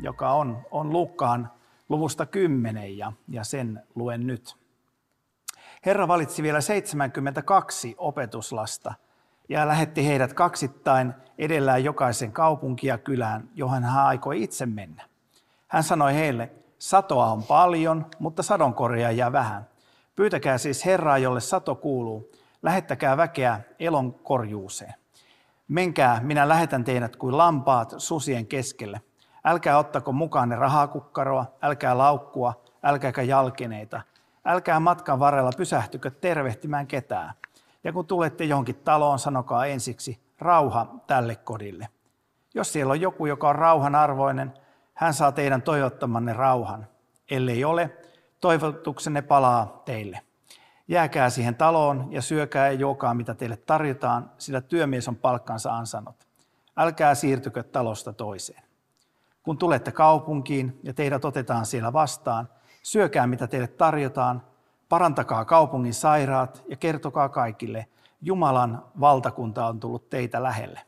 joka on, on Luukkaan luvusta 10 ja, ja sen luen nyt. Herra valitsi vielä 72 opetuslasta ja lähetti heidät kaksittain edellään jokaisen kaupunki ja kylään, johon hän aikoi itse mennä. Hän sanoi heille, satoa on paljon, mutta sadonkorjaajia vähän. Pyytäkää siis Herraa, jolle sato kuuluu, lähettäkää väkeä elon korjuuseen. Menkää, minä lähetän teidät kuin lampaat susien keskelle. Älkää ottako mukaan rahakukkaroa, älkää laukkua, älkääkä jalkineita. Älkää matkan varrella pysähtykö tervehtimään ketään. Ja kun tulette johonkin taloon, sanokaa ensiksi, rauha tälle kodille. Jos siellä on joku, joka on rauhan arvoinen, hän saa teidän toivottamanne rauhan. Ellei ole, toivotuksenne palaa teille. Jääkää siihen taloon ja syökää ja juokaa, mitä teille tarjotaan, sillä työmies on palkkansa ansannut. Älkää siirtykö talosta toiseen. Kun tulette kaupunkiin ja teidät otetaan siellä vastaan, syökää, mitä teille tarjotaan, parantakaa kaupungin sairaat ja kertokaa kaikille, Jumalan valtakunta on tullut teitä lähelle.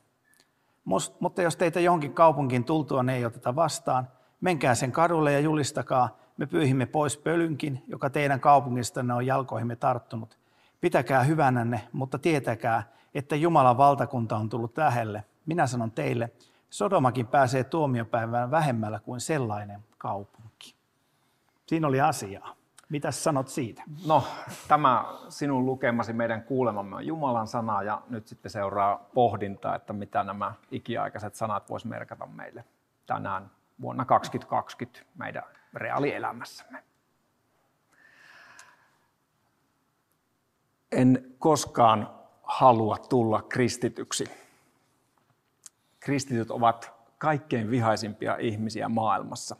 Mutta jos teitä johonkin kaupunkiin tultua ne ei oteta vastaan, menkää sen kadulle ja julistakaa, me pyyhimme pois pölynkin, joka teidän kaupungistanne on jalkoihimme tarttunut. Pitäkää hyvänänne, mutta tietäkää, että Jumalan valtakunta on tullut lähelle. Minä sanon teille, Sodomakin pääsee tuomiopäivään vähemmällä kuin sellainen kaupunki. Siinä oli asiaa. Mitä sanot siitä? No, tämä sinun lukemasi meidän kuulemamme on Jumalan sana ja nyt sitten seuraa pohdinta, että mitä nämä ikiaikaiset sanat vois merkata meille tänään vuonna 2020 meidän reaalielämässämme. En koskaan halua tulla kristityksi. Kristityt ovat kaikkein vihaisimpia ihmisiä maailmassa.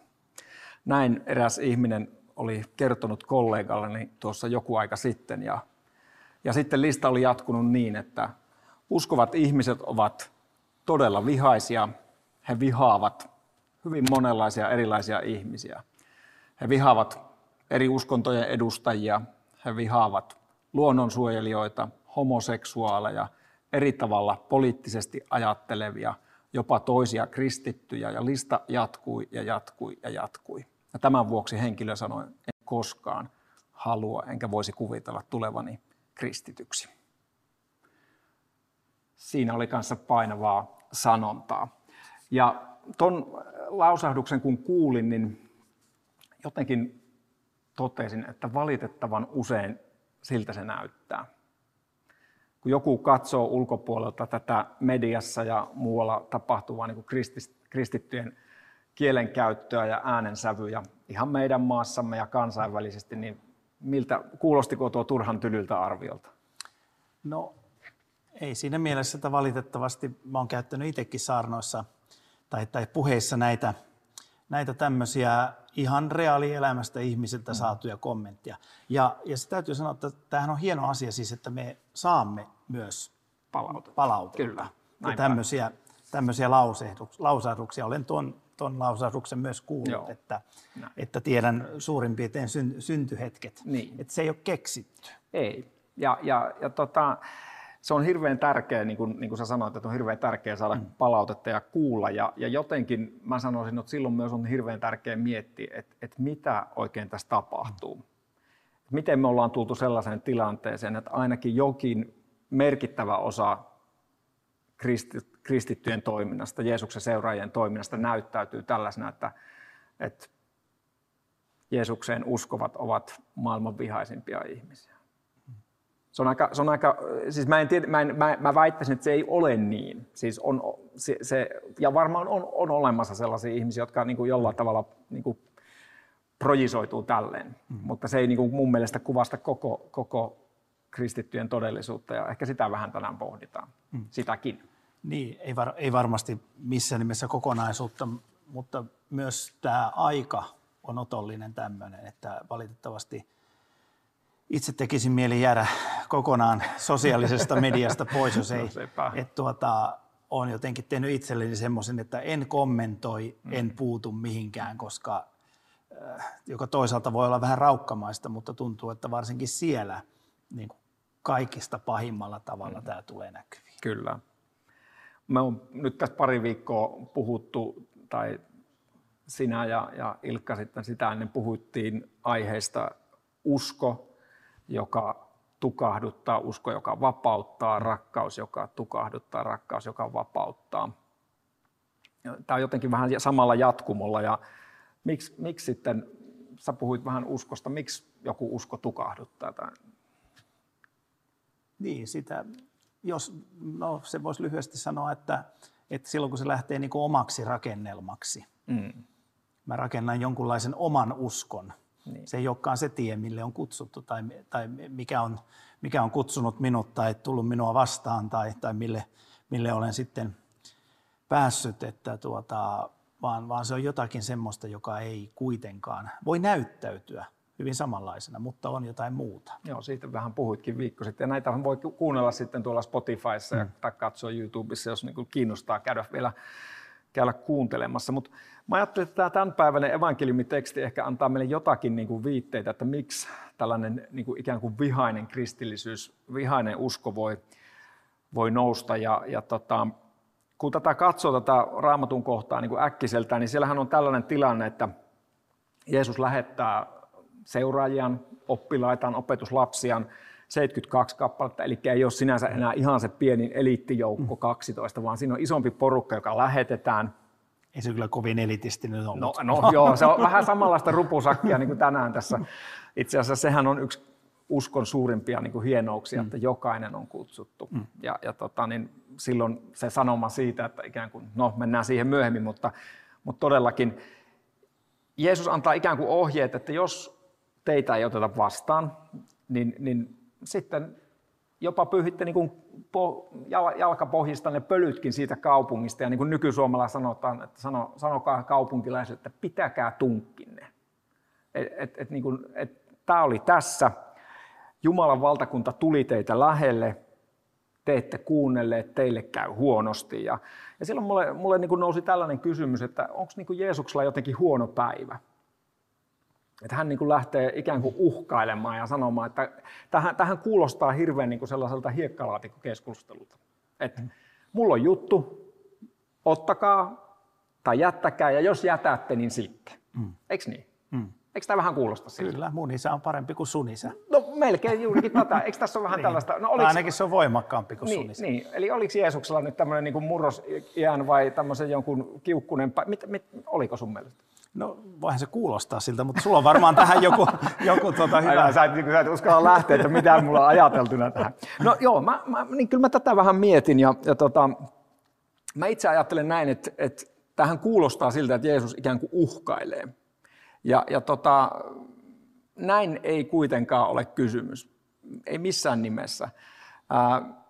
Näin eräs ihminen oli kertonut kollegalleni tuossa joku aika sitten. Ja, ja sitten lista oli jatkunut niin, että uskovat ihmiset ovat todella vihaisia. He vihaavat hyvin monenlaisia erilaisia ihmisiä. He vihaavat eri uskontojen edustajia, he vihaavat luonnonsuojelijoita, homoseksuaaleja, eri tavalla poliittisesti ajattelevia, jopa toisia kristittyjä, ja lista jatkui ja jatkui ja jatkui. Ja tämän vuoksi henkilö sanoi, en koskaan halua enkä voisi kuvitella tulevani kristityksi. Siinä oli kanssa painavaa sanontaa. Ja ton lausahduksen kun kuulin, niin jotenkin totesin, että valitettavan usein siltä se näyttää. Kun joku katsoo ulkopuolelta tätä mediassa ja muualla tapahtuvaa niin kuin kristittyjen kielenkäyttöä ja äänensävyjä ihan meidän maassamme ja kansainvälisesti, niin miltä, kuulostiko tuo turhan tylyltä arviolta? No ei siinä mielessä, että valitettavasti mä oon käyttänyt itsekin saarnoissa tai, tai puheissa näitä, näitä tämmöisiä ihan reaalielämästä ihmisiltä mm. saatuja kommentteja. Ja, ja se täytyy sanoa, että tämähän on hieno asia siis, että me saamme myös palautetta. palautetta. Kyllä. Ja tämmöisiä, tämmöisiä lausahduksia. Olen tuon, tuon lausahduksen myös kuullut, Joo. että, että tiedän suurin piirtein syntyhetket. Niin. Että se ei ole keksitty. Ei. Ja, ja, ja tota, se on hirveän tärkeä, niin kuin, niin kuin sä sanoit, että on hirveän tärkeää saada mm. palautetta ja kuulla. Ja, ja jotenkin mä sanoisin, että silloin myös on hirveän tärkeää miettiä, että, että mitä oikein tässä tapahtuu. Mm. Miten me ollaan tultu sellaiseen tilanteeseen, että ainakin jokin merkittävä osa kristittyjen toiminnasta, Jeesuksen seuraajien toiminnasta näyttäytyy tällaisena, että, että Jeesukseen uskovat ovat maailman vihaisimpia ihmisiä. Se on aika, se on aika siis mä, en tiedä, mä, en, mä, mä väittäisin, että se ei ole niin. Siis on, se, se, ja varmaan on, on olemassa sellaisia ihmisiä, jotka niin kuin jollain tavalla niin kuin projisoituu tälleen. Mm. Mutta se ei niin kuin mun mielestä kuvasta koko, koko kristittyjen todellisuutta, ja ehkä sitä vähän tänään pohditaan, mm. sitäkin. Niin, ei, var, ei varmasti missään nimessä kokonaisuutta. mutta myös tämä aika on otollinen tämmöinen, että valitettavasti itse tekisin mieli jäädä kokonaan sosiaalisesta mediasta pois, jos ei. No, et tuota, olen jotenkin tehnyt itselleni semmoisen, että en kommentoi, mm. en puutu mihinkään, koska äh, joka toisaalta voi olla vähän raukkamaista, mutta tuntuu, että varsinkin siellä niin kuin kaikista pahimmalla tavalla mm. tämä tulee näkyviin. Kyllä. Me on nyt tässä pari viikkoa puhuttu, tai sinä ja, ja Ilkka sitten sitä ennen puhuttiin aiheesta usko, joka tukahduttaa, usko, joka vapauttaa, rakkaus, joka tukahduttaa, rakkaus, joka vapauttaa. Tämä on jotenkin vähän samalla jatkumolla ja miksi, miksi sitten, sä puhuit vähän uskosta, miksi joku usko tukahduttaa? Tai... Niin, sitä, jos, no se voisi lyhyesti sanoa, että, että silloin kun se lähtee niin kuin omaksi rakennelmaksi, mm. mä rakennan jonkunlaisen oman uskon, niin. Se ei olekaan se tie, mille on kutsuttu tai, tai mikä, on, mikä on kutsunut minut tai tullut minua vastaan tai, tai mille, mille olen sitten päässyt, että tuota, vaan, vaan se on jotakin semmoista, joka ei kuitenkaan voi näyttäytyä hyvin samanlaisena, mutta on jotain muuta. Joo, siitä vähän puhuitkin viikko sitten. Ja näitä voi kuunnella sitten tuolla Spotifyssa mm. tai katsoa YouTubessa, jos niin kiinnostaa käydä vielä käydä kuuntelemassa. Mutta mä ajattelin, että tämä tämänpäiväinen evankeliumiteksti ehkä antaa meille jotakin niin kuin viitteitä, että miksi tällainen niin kuin ikään kuin vihainen kristillisyys, vihainen usko voi, voi nousta. Ja, ja tota, kun tätä katsoo tätä raamatun kohtaa niin kuin äkkiseltään, niin siellähän on tällainen tilanne, että Jeesus lähettää seuraajiaan, oppilaitaan, opetuslapsiaan 72 kappaletta, eli ei ole sinänsä enää ihan se pienin eliittijoukko 12, vaan siinä on isompi porukka, joka lähetetään. Ei se kyllä kovin elitistinen ollut. No, no joo, se on vähän samanlaista rupusakkia niin kuin tänään tässä. Itse asiassa sehän on yksi uskon suurimpia niin kuin hienouksia, mm. että jokainen on kutsuttu. Mm. Ja, ja tota, niin silloin se sanoma siitä, että ikään kuin, no mennään siihen myöhemmin, mutta, mutta todellakin Jeesus antaa ikään kuin ohjeet, että jos teitä ei oteta vastaan, niin, niin sitten jopa pyyhitte niin kuin po, jalkapohjista ne pölytkin siitä kaupungista. Ja niin kuin nykysuomalla sanotaan, että sano, sanokaa kaupunkilaisille, että pitäkää tunkkinne. Et, et, et niin kuin, et, tämä oli tässä. Jumalan valtakunta tuli teitä lähelle. Te ette kuunnelleet, teille käy huonosti. Ja, ja silloin mulle, mulle niin kuin nousi tällainen kysymys, että onko niin Jeesuksella jotenkin huono päivä? Että hän niin kuin lähtee ikään kuin uhkailemaan ja sanomaan, että tähän, tähän kuulostaa hirveän niin kuin sellaiselta hiekkalaatikkokeskustelulta. Että mulla on juttu, ottakaa tai jättäkää, ja jos jätätte, niin sitten. Mm. Eikö niin? Mm. Eikö tämä vähän kuulosta siltä? Kyllä, mun isä on parempi kuin sun isä. No melkein juurikin tätä. Eikö tässä ole vähän niin. tällaista? No, oliks... Ainakin se on voimakkaampi kuin niin, sun isä. Niin, eli oliko Jeesuksella nyt tämmöinen niin murrosiän vai tämmöisen jonkun kiukkunen, mit, mit, oliko sun mielestä? No voihan se kuulostaa siltä, mutta sulla on varmaan tähän joku, joku tuota hyvä. Aina, sä, et, niin sä et uskalla lähteä, että mitä mulla on ajateltuna tähän. No joo, mä, mä, niin kyllä mä tätä vähän mietin ja, ja tota, mä itse ajattelen näin, että, että tähän kuulostaa siltä, että Jeesus ikään kuin uhkailee. Ja, ja tota, näin ei kuitenkaan ole kysymys, ei missään nimessä.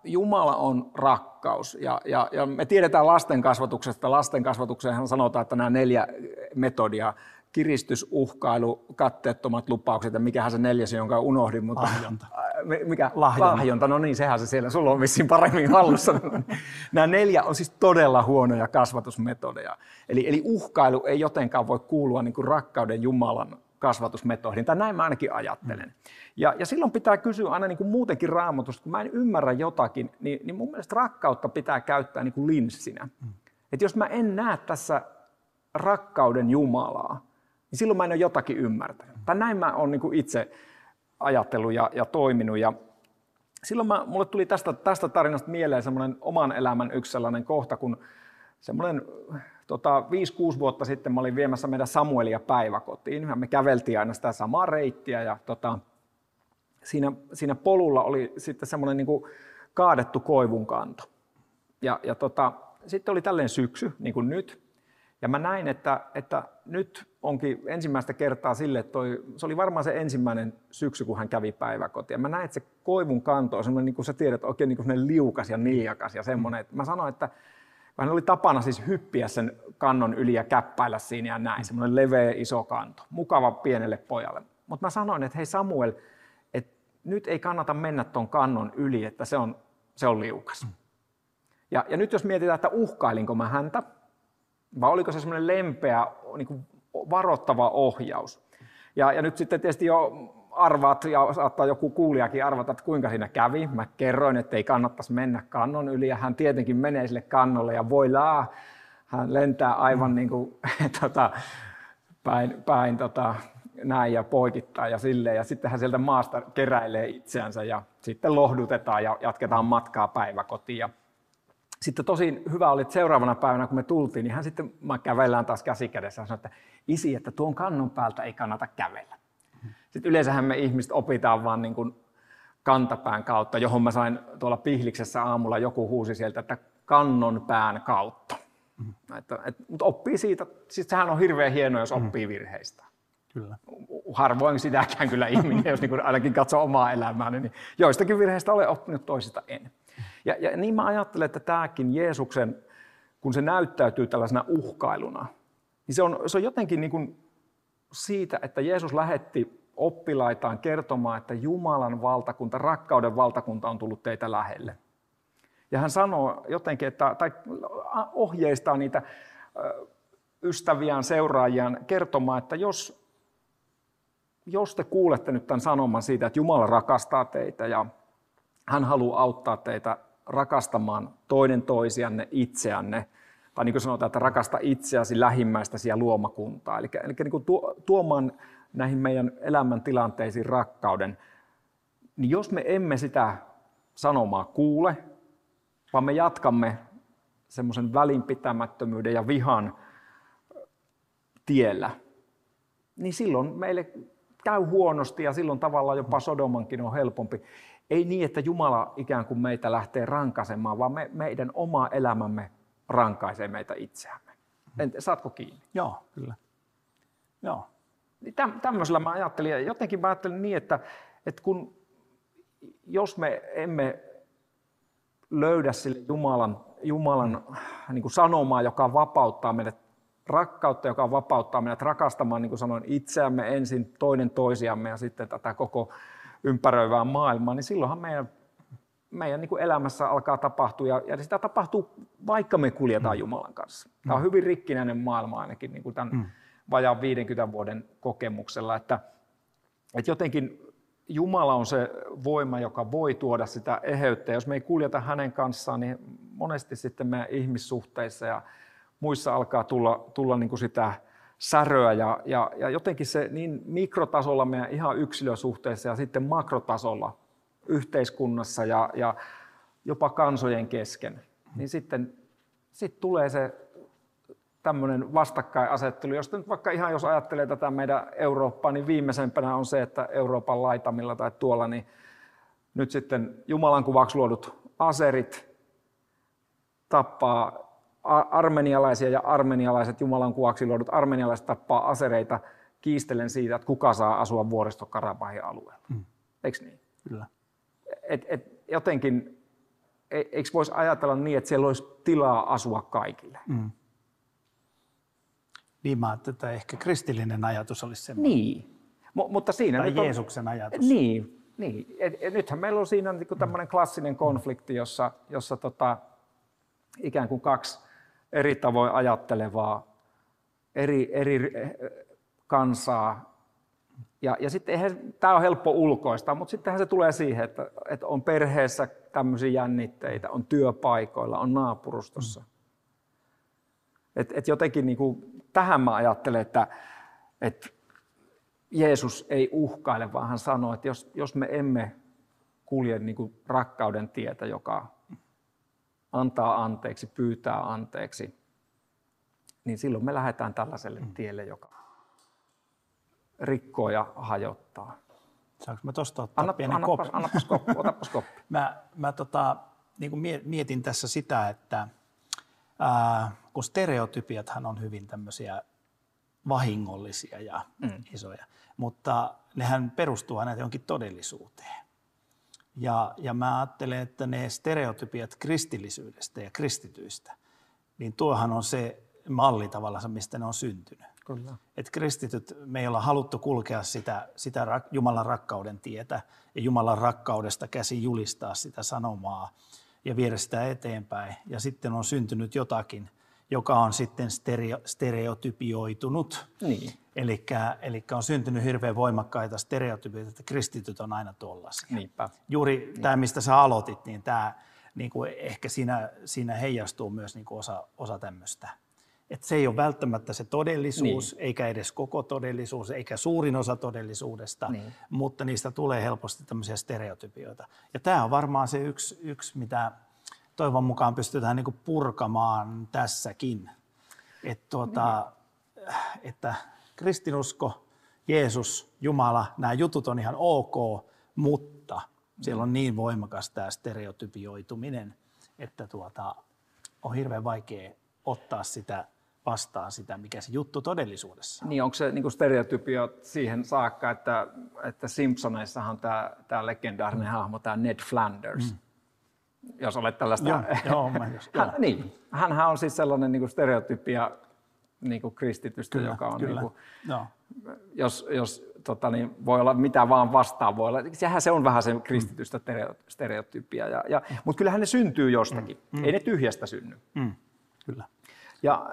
Jumala on rakkaus. Ja, ja, ja me tiedetään lasten kasvatuksesta, lasten kasvatukseen sanotaan, että nämä neljä metodia, kiristys, uhkailu, katteettomat lupaukset ja mikähän se neljäs, jonka unohdin. Mutta, lahjonta. Mikä? Lahjonta. lahjonta. No niin, sehän se siellä, sulla on vissiin paremmin hallussa. nämä neljä on siis todella huonoja kasvatusmetodeja. Eli, eli uhkailu ei jotenkaan voi kuulua niin kuin rakkauden Jumalan kasvatusmetodin, tai näin mä ainakin ajattelen. Mm. Ja, ja silloin pitää kysyä aina niin kuin muutenkin raamatusta, kun mä en ymmärrä jotakin, niin, niin mun mielestä rakkautta pitää käyttää niin kuin linssinä. Mm. Että jos mä en näe tässä rakkauden Jumalaa, niin silloin mä en ole jotakin ymmärtänyt. Tai näin mä oon niin kuin itse ajatellut ja, ja toiminut. Ja silloin mä, mulle tuli tästä, tästä tarinasta mieleen semmoinen oman elämän yksi sellainen kohta, kun semmoinen tota, 5-6 vuotta sitten mä olin viemässä meidän Samuelia päiväkotiin. Ja me käveltiin aina sitä samaa reittiä ja tota, siinä, siinä polulla oli sitten semmoinen niin kaadettu koivun kanto. Ja, ja tota, sitten oli tällainen syksy, niin kuin nyt. Ja mä näin, että, että nyt onkin ensimmäistä kertaa sille, että toi, se oli varmaan se ensimmäinen syksy, kun hän kävi päiväkotiin. mä näin, että se koivun kanto on semmoinen, niin kuin sä tiedät, oikein niin kuin liukas ja niljakas ja semmoinen. Mä sanoin, että Hän oli tapana siis hyppiä sen kannon yli ja käppäillä siinä ja näin. Semmoinen leveä iso kanto. Mukava pienelle pojalle. Mutta mä sanoin, että hei Samuel, että nyt ei kannata mennä tuon kannon yli, että se on, se on liukas. Ja, ja nyt jos mietitään, että uhkailinko mä häntä, vai oliko se semmoinen lempeä, niin kuin varoittava ohjaus. Ja, ja nyt sitten tietysti jo arvaat, ja saattaa joku kuulijakin arvata, että kuinka siinä kävi. Mä kerroin, että ei kannattaisi mennä kannon yli, ja hän tietenkin menee sille kannolle, ja voi laa, hän lentää aivan mm. niin kuin, tota, päin, päin tota, näin ja poikittaa ja silleen. Ja sitten hän sieltä maasta keräilee itseänsä ja sitten lohdutetaan ja jatketaan matkaa päiväkotiin. Ja sitten tosi hyvä oli, että seuraavana päivänä kun me tultiin, niin hän sitten, mä kävellään taas käsikädessä, sanoi, että isi, että tuon kannon päältä ei kannata kävellä. Sitten yleensähän me ihmiset opitaan vaan niin kuin kantapään kautta, johon mä sain tuolla pihliksessä aamulla, joku huusi sieltä, että kannon pään kautta. Mm. Että, et, mutta oppii siitä, siis sehän on hirveän hienoa, jos oppii mm. virheistä. Kyllä. Harvoin sitäkään kyllä ihminen, jos niin ainakin katsoo omaa elämää, niin joistakin virheistä olen oppinut, toisista en. Ja, ja niin mä ajattelen, että tämäkin Jeesuksen, kun se näyttäytyy tällaisena uhkailuna, niin se on, se on jotenkin niin kuin siitä, että Jeesus lähetti oppilaitaan kertomaan, että Jumalan valtakunta, rakkauden valtakunta on tullut teitä lähelle. Ja hän sanoo jotenkin, että, tai ohjeistaa niitä ystäviään, seuraajiaan kertomaan, että jos, jos te kuulette nyt tämän sanoman siitä, että Jumala rakastaa teitä ja hän haluaa auttaa teitä rakastamaan toinen toisianne itseänne, tai niin kuin sanotaan, että rakasta itseäsi, lähimmäistäsi ja luomakuntaa. Eli, eli niin kuin tuomaan näihin meidän elämäntilanteisiin rakkauden, niin jos me emme sitä sanomaa kuule, vaan me jatkamme semmoisen välinpitämättömyyden ja vihan tiellä, niin silloin meille käy huonosti ja silloin tavallaan jopa Sodomankin on helpompi. Ei niin, että Jumala ikään kuin meitä lähtee rankaisemaan, vaan me, meidän oma elämämme rankaisee meitä itseämme. En, saatko kiinni? Joo, kyllä. Joo. Niin täm, tämmöisellä mä ajattelin, ja jotenkin mä ajattelin niin, että, että kun, jos me emme löydä sille Jumalan, Jumalan niin kuin sanomaa, joka vapauttaa meidät, rakkautta, joka vapauttaa meidät rakastamaan, niin kuin sanoin, itseämme ensin, toinen toisiamme ja sitten tätä koko ympäröivää maailmaa, niin silloinhan meidän, meidän niin kuin elämässä alkaa tapahtua, ja, ja sitä tapahtuu vaikka me kuljetaan mm. Jumalan kanssa. Tämä on mm. hyvin rikkinäinen maailma ainakin niin kuin tämän mm. vajaan 50 vuoden kokemuksella, että, että jotenkin Jumala on se voima, joka voi tuoda sitä eheyttä. Jos me ei kuljeta hänen kanssaan, niin monesti sitten meidän ihmissuhteissa ja muissa alkaa tulla, tulla niin kuin sitä säröä ja, ja, ja jotenkin se niin mikrotasolla meidän ihan yksilösuhteissa ja sitten makrotasolla yhteiskunnassa ja, ja jopa kansojen kesken, niin sitten sit tulee se tämmöinen vastakkainasettelu, josta nyt vaikka ihan jos ajattelee tätä meidän Eurooppaa, niin viimeisempänä on se, että Euroopan laitamilla tai tuolla, niin nyt sitten Jumalan kuvaksi luodut aserit tappaa armenialaisia ja armenialaiset Jumalan kuvaksi luodut armenialaiset tappaa asereita kiistelen siitä, että kuka saa asua vuoristokarabahin alueella. Mm. Eikö niin? Kyllä. Et, et jotenkin, e, eikö voisi ajatella niin, että siellä olisi tilaa asua kaikille? Mm. Niin mä että ehkä kristillinen ajatus olisi semmoinen. Niin, M- mutta siinä tai nyt Jeesuksen ajatus. Niin, niin. Et, et nythän meillä on siinä niin tämmöinen klassinen konflikti, jossa, jossa tota, ikään kuin kaksi eri tavoin ajattelevaa, eri, eri eh, kansaa. Ja, ja sitten eihän, tämä on helppo ulkoista, mutta sittenhän se tulee siihen, että, että on perheessä tämmöisiä jännitteitä, on työpaikoilla, on naapurustossa. Mm. Et, et jotenkin niin kuin, tähän mä ajattelen, että, että Jeesus ei uhkaile, vaan hän sanoo, että jos, jos me emme kulje niin kuin rakkauden tietä, joka antaa anteeksi, pyytää anteeksi, niin silloin me lähdetään tällaiselle mm. tielle, joka rikkoo ja hajottaa. Saanko mä tuosta ottaa Anna, pienen annapas, koppi? Annapas koppi, otapas koppi. mä mä tota, niin kuin mietin tässä sitä, että ää, kun stereotypiathan on hyvin tämmöisiä vahingollisia ja mm. isoja, mutta nehän perustuu aina johonkin todellisuuteen. Ja, ja mä ajattelen, että ne stereotypiat kristillisyydestä ja kristityistä, niin tuohan on se malli tavallaan, mistä ne on syntynyt. Kyllä. Et kristityt, me ei olla haluttu kulkea sitä, sitä Jumalan rakkauden tietä ja Jumalan rakkaudesta käsi julistaa sitä sanomaa ja viedä sitä eteenpäin. Ja sitten on syntynyt jotakin, joka on sitten stereo, stereotypioitunut. Niin. Eli on syntynyt hirveän voimakkaita stereotypioita, että kristityt on aina tuollaisia. Niinpä. Juuri niin. tämä, mistä sä aloitit, niin tämä niin kuin ehkä siinä, siinä heijastuu myös niin kuin osa, osa tämmöistä. Että se ei ole välttämättä se todellisuus, niin. eikä edes koko todellisuus, eikä suurin osa todellisuudesta, niin. mutta niistä tulee helposti tämmöisiä stereotypioita. Ja tämä on varmaan se yksi, yksi mitä toivon mukaan pystytään niin kuin purkamaan tässäkin. Et tuota, niin. Että kristinusko, Jeesus, Jumala, nämä jutut on ihan ok, mutta siellä on niin voimakas tämä stereotypioituminen, että tuota, on hirveän vaikea ottaa sitä vastaan sitä, mikä se juttu todellisuudessa on. Niin, onko se niin stereotypio siihen saakka, että, että Simpsoneissahan on tämä, tämä legendaarinen mm. hahmo, tämä Ned Flanders, mm. jos olet tällaista... Joo, joo, mä just, hän, joo. Niin, hänhän on siis sellainen niin stereotypia niin kuin kristitystä, kyllä, joka on... Kyllä. Niin kuin, no. Jos, jos tota, niin voi olla mitä vaan vastaan voi olla. Sehän se on vähän se kristitystä mm. stereotypia. Ja, ja, mm. Mutta kyllähän ne syntyy jostakin. Mm. Ei ne tyhjästä synny. Mm. Kyllä. Ja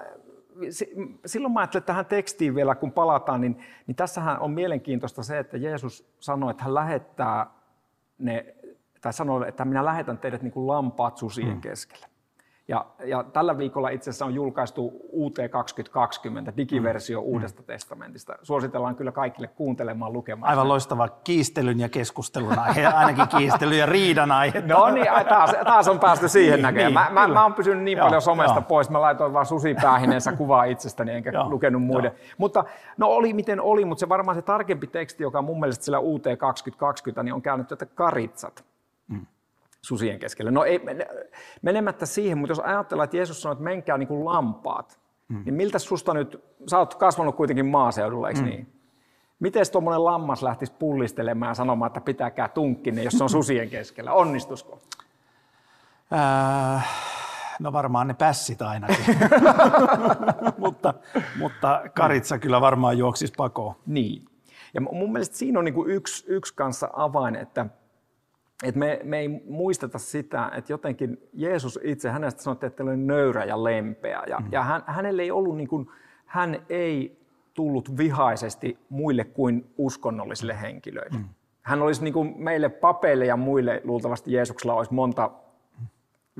silloin mä ajattelen tähän tekstiin vielä, kun palataan, niin, niin tässähän on mielenkiintoista se, että Jeesus sanoi, että hän lähettää ne, tai sanoi, että minä lähetän teidät niin kuin lampaat susien mm. keskelle. Ja, ja tällä viikolla itse asiassa on julkaistu UT 2020, digiversio mm. Uudesta mm. testamentista. Suositellaan kyllä kaikille kuuntelemaan, lukemaan. Aivan loistava kiistelyn ja keskustelun aihe, ainakin kiistelyn ja riidan aihe. No niin, taas, taas on päästy siihen niin, näköjään. Niin, mä, mä, mä oon pysynyt niin joo, paljon somesta joo. pois, mä laitoin vaan susipäähineensä kuvaa itsestäni, enkä joo, lukenut muiden. Joo. Mutta no oli miten oli, mutta se varmaan se tarkempi teksti, joka on mun mielestä sillä UT 2020, niin on käynyt tätä karitsat susien keskellä. No ei, menemättä siihen, mutta jos ajatellaan, että Jeesus sanoi, että menkää niin kuin lampaat, mm. niin miltä susta nyt, sä oot kasvanut kuitenkin maaseudulla, eikö mm. niin? Miten tuommoinen lammas lähtisi pullistelemaan ja sanomaan, että pitäkää tunkkinne, jos se on susien keskellä? Onnistusko? Äh, no varmaan ne pässit ainakin, mutta, mutta karitsa kyllä varmaan juoksisi pakoon. Niin. Ja mun mielestä siinä on niin kuin yksi, yksi kanssa avain, että – että me, me ei muisteta sitä, että jotenkin Jeesus itse, hänestä sanottiin, että oli nöyrä ja lempeä. Ja, mm. ja hän, hänelle ei ollut niin kuin, hän ei tullut vihaisesti muille kuin uskonnollisille henkilöille. Mm. Hän olisi niin kuin meille papeille ja muille, luultavasti Jeesuksella olisi monta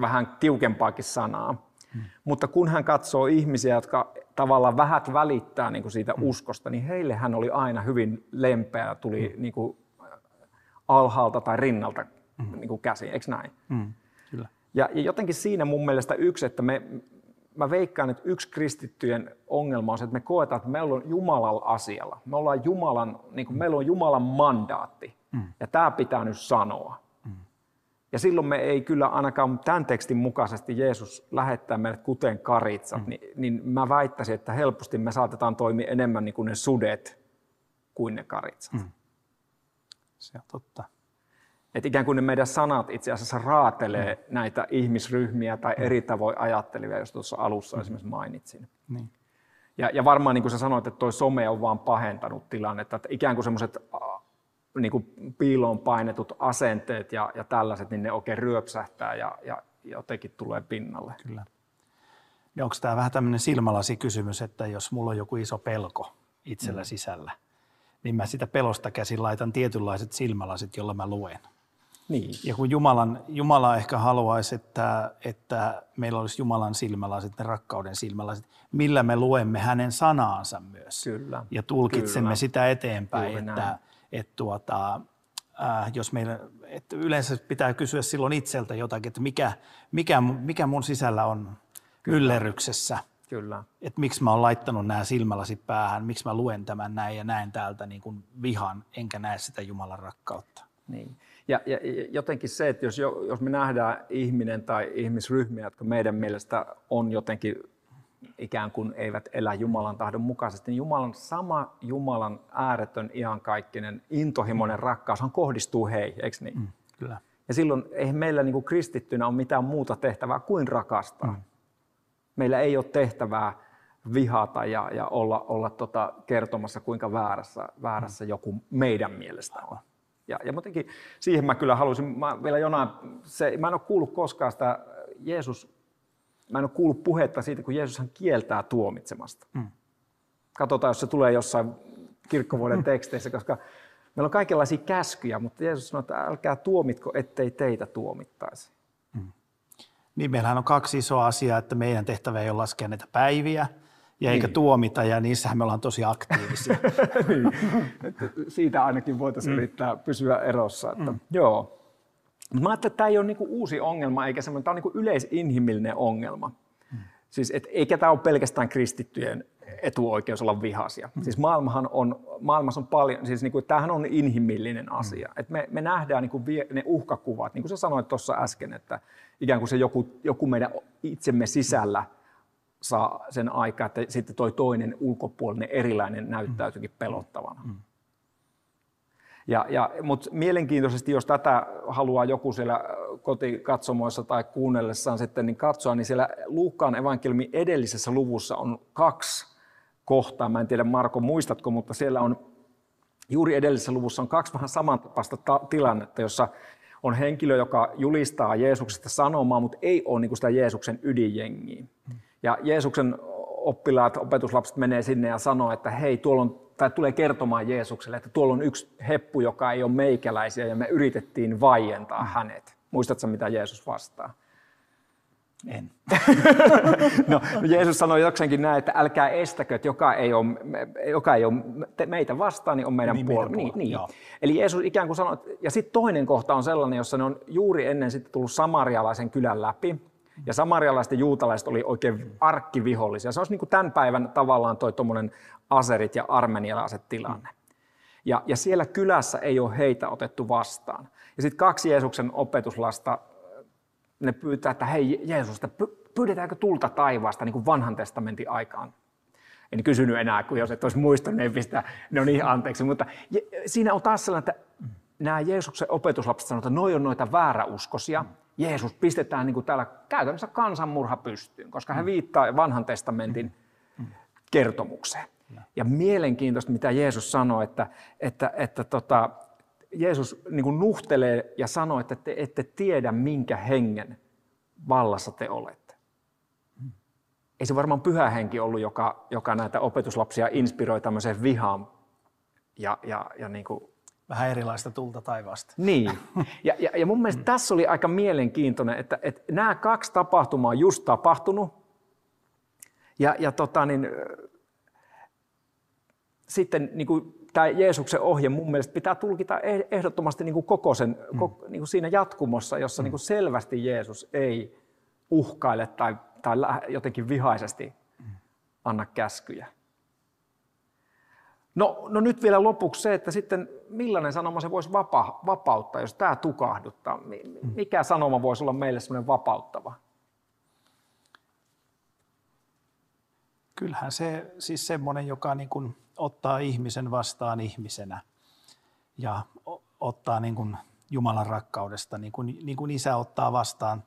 vähän tiukempaakin sanaa. Mm. Mutta kun hän katsoo ihmisiä, jotka tavallaan vähät välittää niin kuin siitä mm. uskosta, niin heille hän oli aina hyvin lempeä, tuli mm. niin kuin alhaalta tai rinnalta mm. niin kuin käsiin, eikö näin? Mm, kyllä. Ja, ja jotenkin siinä mun mielestä yksi, että me, mä veikkaan, että yksi kristittyjen ongelma on se, että me koetaan, että meillä on Jumalan asialla. Me ollaan Jumalan, niin kuin meillä on Jumalan mandaatti. Mm. Ja tämä pitää nyt sanoa. Mm. Ja silloin me ei kyllä ainakaan tämän tekstin mukaisesti Jeesus lähettää meidät kuten karitsat, mm. niin, niin mä väittäisin, että helposti me saatetaan toimia enemmän niin kuin ne sudet kuin ne karitsat. Mm. Se on totta. Että ikään kuin ne meidän sanat itse asiassa raatelee mm. näitä ihmisryhmiä tai mm. eri tavoin ajattelevia, jos tuossa alussa mm. esimerkiksi mainitsin. Niin. Ja, ja varmaan niin kuin sä sanoit, että tuo some on vaan pahentanut tilannetta, että ikään kuin semmoiset niin kuin piiloon painetut asenteet ja, ja tällaiset, niin ne oikein ryöpsähtää ja, ja jotenkin tulee pinnalle. Kyllä. Ja onko tämä vähän tämmöinen silmälasikysymys, että jos mulla on joku iso pelko itsellä mm. sisällä, niin mä sitä pelosta käsin laitan tietynlaiset silmälasit, jolla mä luen. Niin. Ja kun Jumalan, Jumala ehkä haluaisi, että, että meillä olisi Jumalan silmälasit, ne rakkauden silmälasit, millä me luemme hänen sanaansa myös. Kyllä. Ja tulkitsemme Kyllä. sitä eteenpäin, Juuri että, että tuota, äh, jos meillä, että yleensä pitää kysyä silloin itseltä jotakin, että mikä, mikä, mikä mun sisällä on Kyllä. myllerryksessä – Kyllä. Että miksi mä oon laittanut nämä silmälasit päähän, miksi mä luen tämän näin ja näen täältä niin kuin vihan, enkä näe sitä Jumalan rakkautta. Niin. Ja, ja jotenkin se, että jos, jos me nähdään ihminen tai ihmisryhmiä, jotka meidän mielestä on jotenkin ikään kuin eivät elä Jumalan tahdon mukaisesti, niin Jumalan sama Jumalan ääretön, iankaikkinen, intohimoinen rakkaushan kohdistuu heihin, eikö niin? Mm, kyllä. Ja silloin ei meillä niin kuin kristittynä ole mitään muuta tehtävää kuin rakastaa. Mm. Meillä ei ole tehtävää vihata ja, ja olla, olla tota kertomassa, kuinka väärässä, väärässä joku meidän mielestä on. Ja, ja muutenkin siihen mä kyllä halusin, mä vielä jonain, se, mä en ole kuullut koskaan sitä Jeesus, mä en ole kuullut puhetta siitä, kun Jeesus hän kieltää tuomitsemasta. Mm. Katsotaan, jos se tulee jossain kirkkovuoden mm. teksteissä, koska meillä on kaikenlaisia käskyjä, mutta Jeesus sanoo, että älkää tuomitko, ettei teitä tuomittaisi. Mm. Niin, meillähän on kaksi isoa asiaa, että meidän tehtävä ei ole laskea näitä päiviä, ja eikä niin. tuomita, ja niissähän me ollaan tosi aktiivisia. niin. Siitä ainakin voitaisiin mm. yrittää pysyä erossa. Että, mm. Joo. Mä ajattelin, että tämä ei ole niinku uusi ongelma, eikä semmoinen, tämä on niinku yleisinhimillinen ongelma. Mm. Siis, et, eikä tämä ole pelkästään kristittyjen etuoikeus olla vihaisia. Mm. Siis maailmahan on, maailmassa on paljon, siis niinku, tämähän on inhimillinen asia. Mm. Et me, me nähdään niinku vie, ne uhkakuvat, niin kuin sä sanoit tuossa äsken, että ikään kuin se joku, joku meidän itsemme sisällä mm saa sen aikaa, että sitten toi toinen ulkopuolinen erilainen näyttäytyykin pelottavana. Mm. Ja, ja, Mutta mielenkiintoisesti, jos tätä haluaa joku siellä kotikatsomoissa tai kuunnellessaan sitten niin katsoa, niin siellä Luukkaan evankeliumin edellisessä luvussa on kaksi kohtaa. Mä en tiedä Marko muistatko, mutta siellä on juuri edellisessä luvussa on kaksi vähän samantapaista ta- tilannetta, jossa on henkilö, joka julistaa Jeesuksesta sanomaa, mutta ei ole niin sitä Jeesuksen ydinjengiä. Mm. Ja Jeesuksen oppilaat, opetuslapset menee sinne ja sanoo, että hei, tuolla on, tai tulee kertomaan Jeesukselle, että tuolla on yksi heppu, joka ei ole meikäläisiä, ja me yritettiin vaientaa hänet. Muistatko, mitä Jeesus vastaa? En. no, Jeesus sanoi jokseenkin näin, että älkää estäkö, että joka ei ole, joka ei ole meitä vastaan, niin on meidän niin, puolella. Niin, niin. Eli Jeesus ikään kuin sanoi, ja sitten toinen kohta on sellainen, jossa ne on juuri ennen sitten tullut samarialaisen kylän läpi, ja samarialaiset ja juutalaiset oli oikein arkkivihollisia. Se olisi niin kuin tämän päivän tavallaan toi tuommoinen aserit ja armenialaiset tilanne. Ja, ja siellä kylässä ei ole heitä otettu vastaan. Ja sitten kaksi Jeesuksen opetuslasta, ne pyytää, että hei Jeesus, pyydetäänkö tulta taivaasta niin kuin vanhan testamentin aikaan? En kysynyt enää, kun jos et olisi muistanut, niin pistä, no niin, anteeksi. Mutta siinä on taas sellainen, että nämä Jeesuksen opetuslapset sanovat, että noi on noita vääräuskoisia. Jeesus pistetään niin kuin täällä käytännössä kansanmurha pystyyn, koska hän viittaa vanhan testamentin kertomukseen. Ja mielenkiintoista, mitä Jeesus sanoi, että, että, että tota, Jeesus niin kuin nuhtelee ja sanoo, että te ette tiedä, minkä hengen vallassa te olette. Ei se varmaan pyhä henki ollut, joka, joka näitä opetuslapsia inspiroi tämmöiseen vihaan ja, ja, ja niin kuin vähän erilaista tulta taivaasta. Niin. Ja, ja, ja mun mielestä mm. tässä oli aika mielenkiintoinen, että, että nämä kaksi tapahtumaa on just tapahtunut. Ja, ja tota, niin, sitten niin kuin, tämä Jeesuksen ohje mun mielestä pitää tulkita eh, ehdottomasti niin kuin koko sen, mm. koko, niin kuin siinä jatkumossa, jossa mm. niin kuin selvästi Jeesus ei uhkaile tai, tai jotenkin vihaisesti mm. anna käskyjä. No, no nyt vielä lopuksi se, että sitten millainen sanoma se voisi vapa, vapauttaa, jos tämä tukahduttaa? Mikä sanoma voisi olla meille semmoinen vapauttava? Kyllähän se siis semmoinen, joka niin kuin ottaa ihmisen vastaan ihmisenä ja ottaa niin kuin Jumalan rakkaudesta, niin kuin, niin kuin isä ottaa vastaan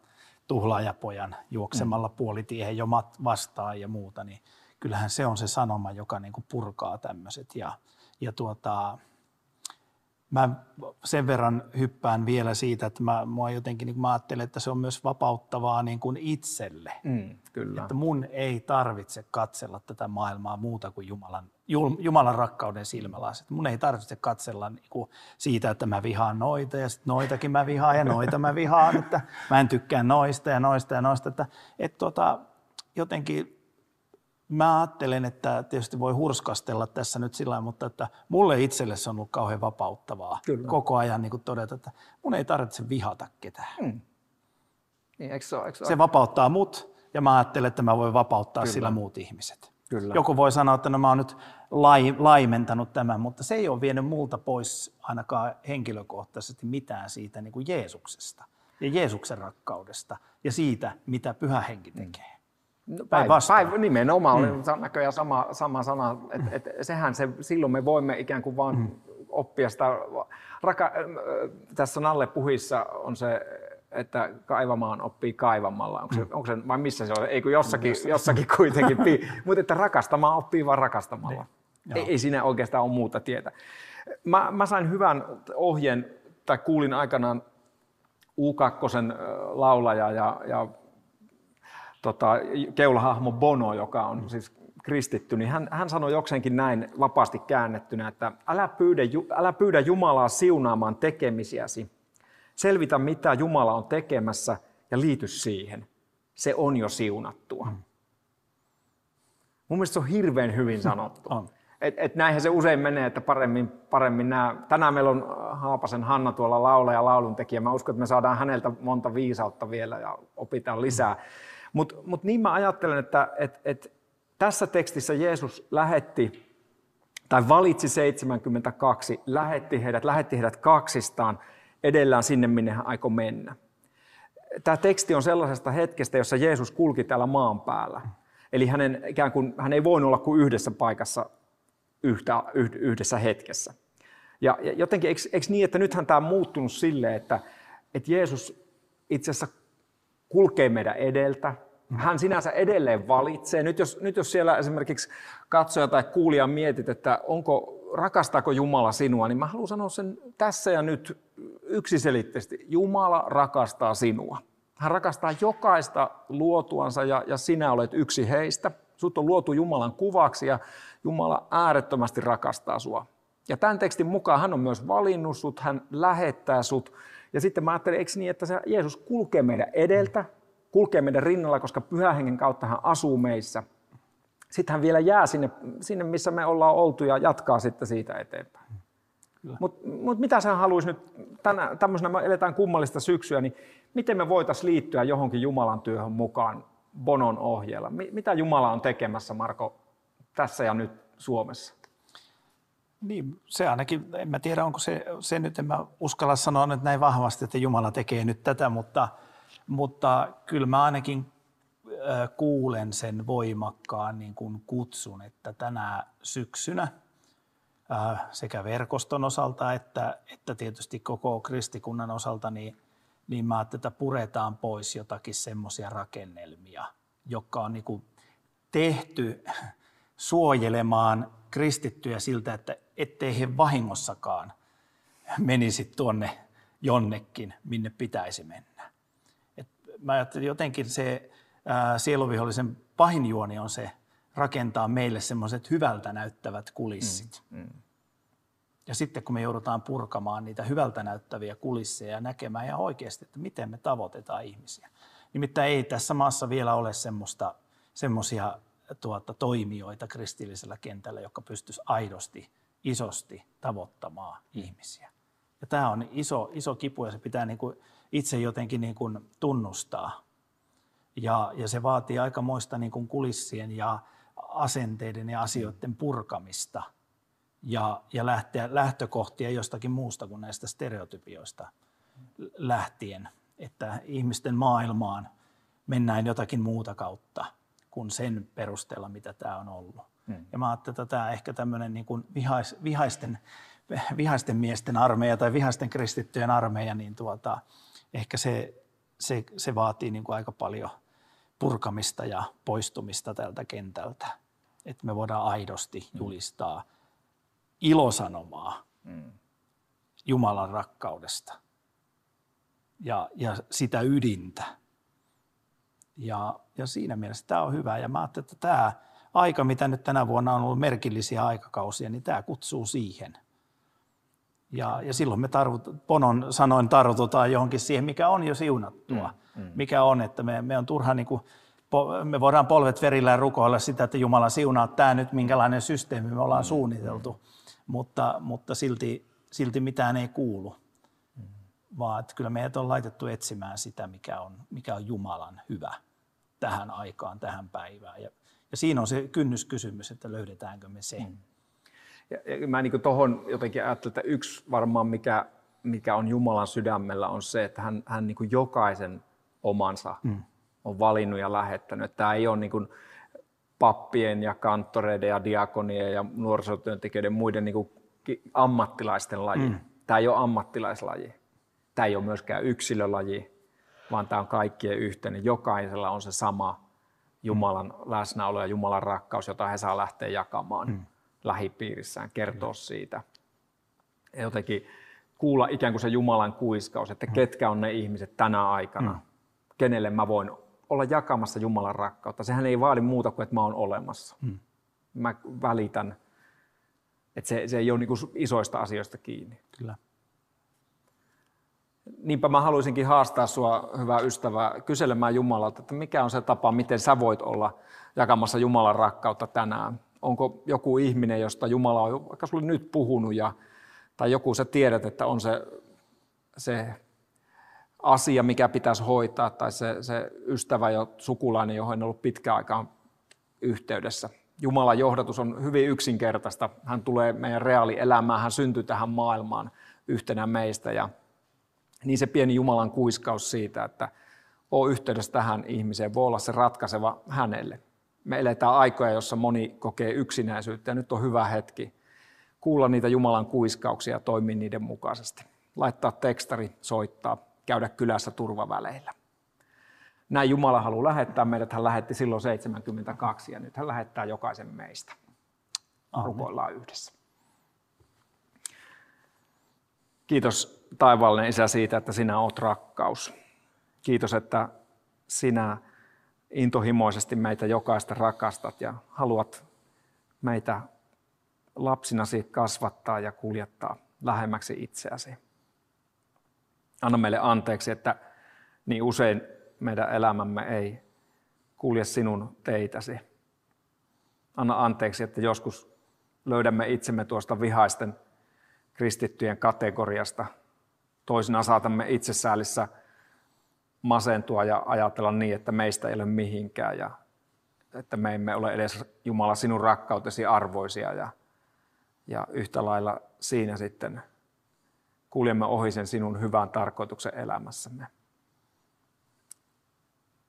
tuhlaajapojan juoksemalla mm. puolitiehen jo vastaan ja muuta, niin kyllähän se on se sanoma, joka niin kuin purkaa tämmöiset. Ja, ja tuota, mä sen verran hyppään vielä siitä, että mä, mua jotenkin niin mä ajattelen, että se on myös vapauttavaa niin kuin itselle. Mm, kyllä. Että mun ei tarvitse katsella tätä maailmaa muuta kuin Jumalan, Jumalan rakkauden silmälasit. Mun ei tarvitse katsella niin kuin siitä, että mä vihaan noita ja sitten noitakin mä vihaan ja noita mä vihaan, että mä en tykkää noista ja noista ja noista. Että, että tota, jotenkin mä ajattelen, että tietysti voi hurskastella tässä nyt sillä mutta että mulle itselle se on ollut kauhean vapauttavaa Kyllä. koko ajan niin todeta, että mun ei tarvitse vihata ketään. Hmm. Niin, eikö se, ole, eikö se, se vapauttaa mut ja mä ajattelen, että mä voin vapauttaa Kyllä. sillä muut ihmiset. Kyllä. Joku voi sanoa, että no mä oon nyt lai, laimentanut tämän, mutta se ei ole vienyt multa pois ainakaan henkilökohtaisesti mitään siitä niin kuin Jeesuksesta ja Jeesuksen rakkaudesta ja siitä, mitä pyhä henki hmm. tekee. No, päinvastoin. Päin, nimenomaan mm. oli näköjään sama, sama sana, että et, sehän se, silloin me voimme ikään kuin vaan mm. oppia sitä. Raka, tässä Nalle Puhissa on se että kaivamaan oppii kaivamalla. Onko se, mm. onko se vai missä se on? Ei kun jossakin, jossakin kuitenkin. Mutta että rakastamaan oppii vaan rakastamalla. Niin. Ei, ei siinä oikeastaan ole muuta tietä. Mä, mä sain hyvän ohjeen, tai kuulin aikanaan U2 laulaja ja, ja tota, keulahahmo Bono, joka on siis kristitty, niin hän, hän sanoi jokseenkin näin vapaasti käännettynä, että älä pyydä, älä pyydä Jumalaa siunaamaan tekemisiäsi. Selvitä, mitä Jumala on tekemässä ja liity siihen. Se on jo siunattua. Mm. Mun mielestä se on hirveän hyvin sanottu. On. Et, et näinhän se usein menee, että paremmin, paremmin nämä. Tänään meillä on Haapasen Hanna tuolla laula ja lauluntekijä. Mä uskon, että me saadaan häneltä monta viisautta vielä ja opitaan lisää. Mm. Mutta mut niin mä ajattelen, että et, et tässä tekstissä Jeesus lähetti tai valitsi 72, lähetti heidät, lähetti heidät kaksistaan edellään sinne, minne hän aikoi mennä. Tämä teksti on sellaisesta hetkestä, jossa Jeesus kulki täällä maan päällä. Eli hänen, ikään kuin, hän ei voinut olla kuin yhdessä paikassa yhtä, yhdessä hetkessä. Ja, ja jotenkin, eikö, eikö niin, että nythän tämä on muuttunut silleen, että, että Jeesus itse asiassa kulkee meidän edeltä, hän sinänsä edelleen valitsee. Nyt jos, nyt jos siellä esimerkiksi katsoja tai kuulija mietit, että onko, rakastaako Jumala sinua, niin mä haluan sanoa sen tässä ja nyt yksiselitteisesti. Jumala rakastaa sinua. Hän rakastaa jokaista luotuansa ja, ja sinä olet yksi heistä. Sut on luotu Jumalan kuvaksi ja Jumala äärettömästi rakastaa sua. Ja tämän tekstin mukaan hän on myös valinnut sut, hän lähettää sut. Ja sitten mä ajattelin, eikö niin, että se Jeesus kulkee meidän edeltä, kulkee meidän rinnalla, koska pyhän hengen kautta hän asuu meissä. Sitten hän vielä jää sinne, sinne missä me ollaan oltu ja jatkaa sitten siitä eteenpäin. Mutta mut mitä sä haluaisi nyt, tänä, tämmöisenä me eletään kummallista syksyä, niin miten me voitaisiin liittyä johonkin Jumalan työhön mukaan Bonon ohjeella? Mitä Jumala on tekemässä, Marko, tässä ja nyt Suomessa? Niin, se ainakin, en mä tiedä onko se, se nyt, en mä uskalla sanoa nyt näin vahvasti, että Jumala tekee nyt tätä, mutta, mutta kyllä mä ainakin kuulen sen voimakkaan niin kuin kutsun, että tänä syksynä sekä verkoston osalta että, että tietysti koko kristikunnan osalta, niin, niin mä ajattelin, että puretaan pois jotakin semmoisia rakennelmia, jotka on niin kuin tehty suojelemaan kristittyjä siltä, että ettei he vahingossakaan menisi tuonne jonnekin, minne pitäisi mennä. Et mä ajattelin jotenkin se ää, sieluvihollisen pahin juoni on se rakentaa meille semmoiset hyvältä näyttävät kulissit. Mm, mm. Ja sitten kun me joudutaan purkamaan niitä hyvältä näyttäviä kulisseja ja näkemään ihan oikeasti, että miten me tavoitetaan ihmisiä. Nimittäin ei tässä maassa vielä ole semmoista, semmoisia tuota, toimijoita kristillisellä kentällä, jotka pystyisi aidosti, isosti tavoittamaan ihmisiä. Ja tämä on iso, iso kipu ja se pitää niin kuin itse jotenkin niin kuin tunnustaa. Ja, ja se vaatii aikamoista niin kuin kulissien ja asenteiden ja asioiden purkamista ja, ja lähteä, lähtökohtia jostakin muusta kuin näistä stereotypioista lähtien, että ihmisten maailmaan mennään jotakin muuta kautta kuin sen perusteella, mitä tämä on ollut. Hmm. Ja mä ajattelin, että tämä ehkä tämmöinen niin kuin vihais, vihaisten, vihaisten miesten armeija tai vihaisten kristittyjen armeija, niin tuota, ehkä se, se, se vaatii niin kuin aika paljon – purkamista ja poistumista tältä kentältä. Että me voidaan aidosti mm. julistaa ilosanomaa mm. Jumalan rakkaudesta ja, ja sitä ydintä. Ja, ja siinä mielessä tämä on hyvä. Ja mä ajattelin, että tämä aika, mitä nyt tänä vuonna on ollut merkillisiä aikakausia, niin tämä kutsuu siihen. Ja, ja silloin me tarvut, Ponon sanoin tartutaan johonkin siihen, mikä on jo siunattua. Mm mm. mikä on, että me, me on turha niin kuin, me voidaan polvet verillä rukoilla sitä, että Jumala siunaa tämä nyt, minkälainen systeemi me ollaan mm. suunniteltu, mutta, mutta silti, silti mitään ei kuulu. Mm. Vaan että kyllä meidät on laitettu etsimään sitä, mikä on, mikä on Jumalan hyvä tähän aikaan, tähän päivään. Ja, ja siinä on se kynnyskysymys, että löydetäänkö me sen. Mm. Ja, ja mä niin tuohon jotenkin ajattelen, että yksi varmaan mikä, mikä on Jumalan sydämellä on se, että hän, hän niin jokaisen omansa mm. on valinnut ja lähettänyt. Tämä ei ole niin kuin pappien ja kanttoreiden ja diakonien ja nuorisotyöntekijöiden muiden niin kuin ammattilaisten laji. Mm. Tämä ei ole ammattilaislaji. Tämä ei ole myöskään yksilölaji. vaan tämä on kaikkien yhteinen. Jokaisella on se sama Jumalan läsnäolo ja Jumalan rakkaus, jota he saa lähteä jakamaan mm. lähipiirissään, kertoa mm. siitä. Ja jotenkin kuulla ikään kuin se Jumalan kuiskaus, että mm. ketkä on ne ihmiset tänä aikana, mm. kenelle mä voin olla jakamassa Jumalan rakkautta. Sehän ei vaadi muuta kuin, että mä oon olemassa. Mm. Mä välitän. Että se, se ei ole niin kuin isoista asioista kiinni. Kyllä. Niinpä mä haluaisinkin haastaa sua, hyvä ystävä, kyselemään Jumalalta, että mikä on se tapa, miten sä voit olla jakamassa Jumalan rakkautta tänään. Onko joku ihminen, josta Jumala on vaikka sulle nyt puhunut, ja, tai joku sä tiedät, että on se, se asia, mikä pitäisi hoitaa, tai se, se ystävä ja sukulainen, johon en ollut pitkään aikaan yhteydessä. Jumalan johdatus on hyvin yksinkertaista. Hän tulee meidän reaalielämään, hän syntyy tähän maailmaan yhtenä meistä, ja niin se pieni Jumalan kuiskaus siitä, että ole yhteydessä tähän ihmiseen, voi olla se ratkaiseva hänelle. Me eletään aikoja, jossa moni kokee yksinäisyyttä ja nyt on hyvä hetki kuulla niitä Jumalan kuiskauksia ja toimia niiden mukaisesti. Laittaa tekstari, soittaa, käydä kylässä turvaväleillä. Näin Jumala haluaa lähettää meidät. Hän lähetti silloin 72 ja nyt hän lähettää jokaisen meistä. Amen. Rukoillaan yhdessä. Kiitos taivaallinen Isä siitä, että sinä olet rakkaus. Kiitos, että sinä intohimoisesti meitä jokaista rakastat ja haluat meitä lapsinasi kasvattaa ja kuljettaa lähemmäksi itseäsi. Anna meille anteeksi, että niin usein meidän elämämme ei kulje sinun teitäsi. Anna anteeksi, että joskus löydämme itsemme tuosta vihaisten kristittyjen kategoriasta. Toisinaan saatamme itsesäälissä masentua ja ajatella niin, että meistä ei ole mihinkään ja että me emme ole edes Jumala sinun rakkautesi arvoisia ja, ja yhtä lailla siinä sitten kuljemme ohi sen sinun hyvän tarkoituksen elämässämme.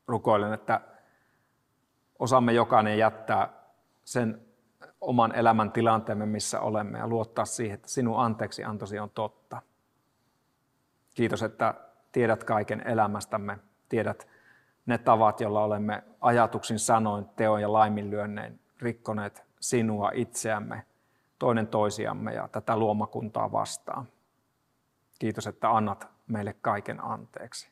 Rukoilen, että osaamme jokainen jättää sen oman elämän tilanteemme, missä olemme, ja luottaa siihen, että sinun anteeksi antosi on totta. Kiitos, että tiedät kaiken elämästämme, tiedät ne tavat, joilla olemme ajatuksin sanoin, teon ja laiminlyönnein rikkoneet sinua itseämme, toinen toisiamme ja tätä luomakuntaa vastaan. Kiitos, että annat meille kaiken anteeksi.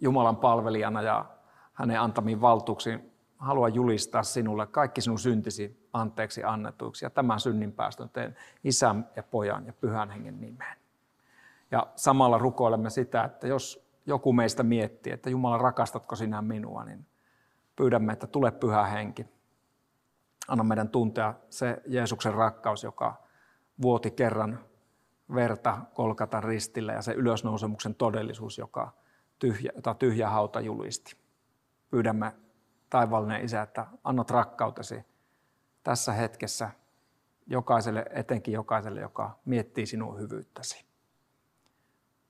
Jumalan palvelijana ja hänen antamiin valtuuksiin haluan julistaa sinulle kaikki sinun syntisi anteeksi annetuiksi. Ja tämän synninpäästön teen isän ja pojan ja pyhän hengen nimeen. Ja samalla rukoilemme sitä, että jos joku meistä miettii, että Jumala rakastatko sinä minua, niin pyydämme, että tule pyhä henki. Anna meidän tuntea se Jeesuksen rakkaus, joka vuoti kerran verta kolkata ristille ja se ylösnousemuksen todellisuus, joka tyhjä, jota tyhjä hauta julisti. Pyydämme taivallinen Isä, että annat rakkautesi tässä hetkessä jokaiselle, etenkin jokaiselle, joka miettii sinun hyvyyttäsi.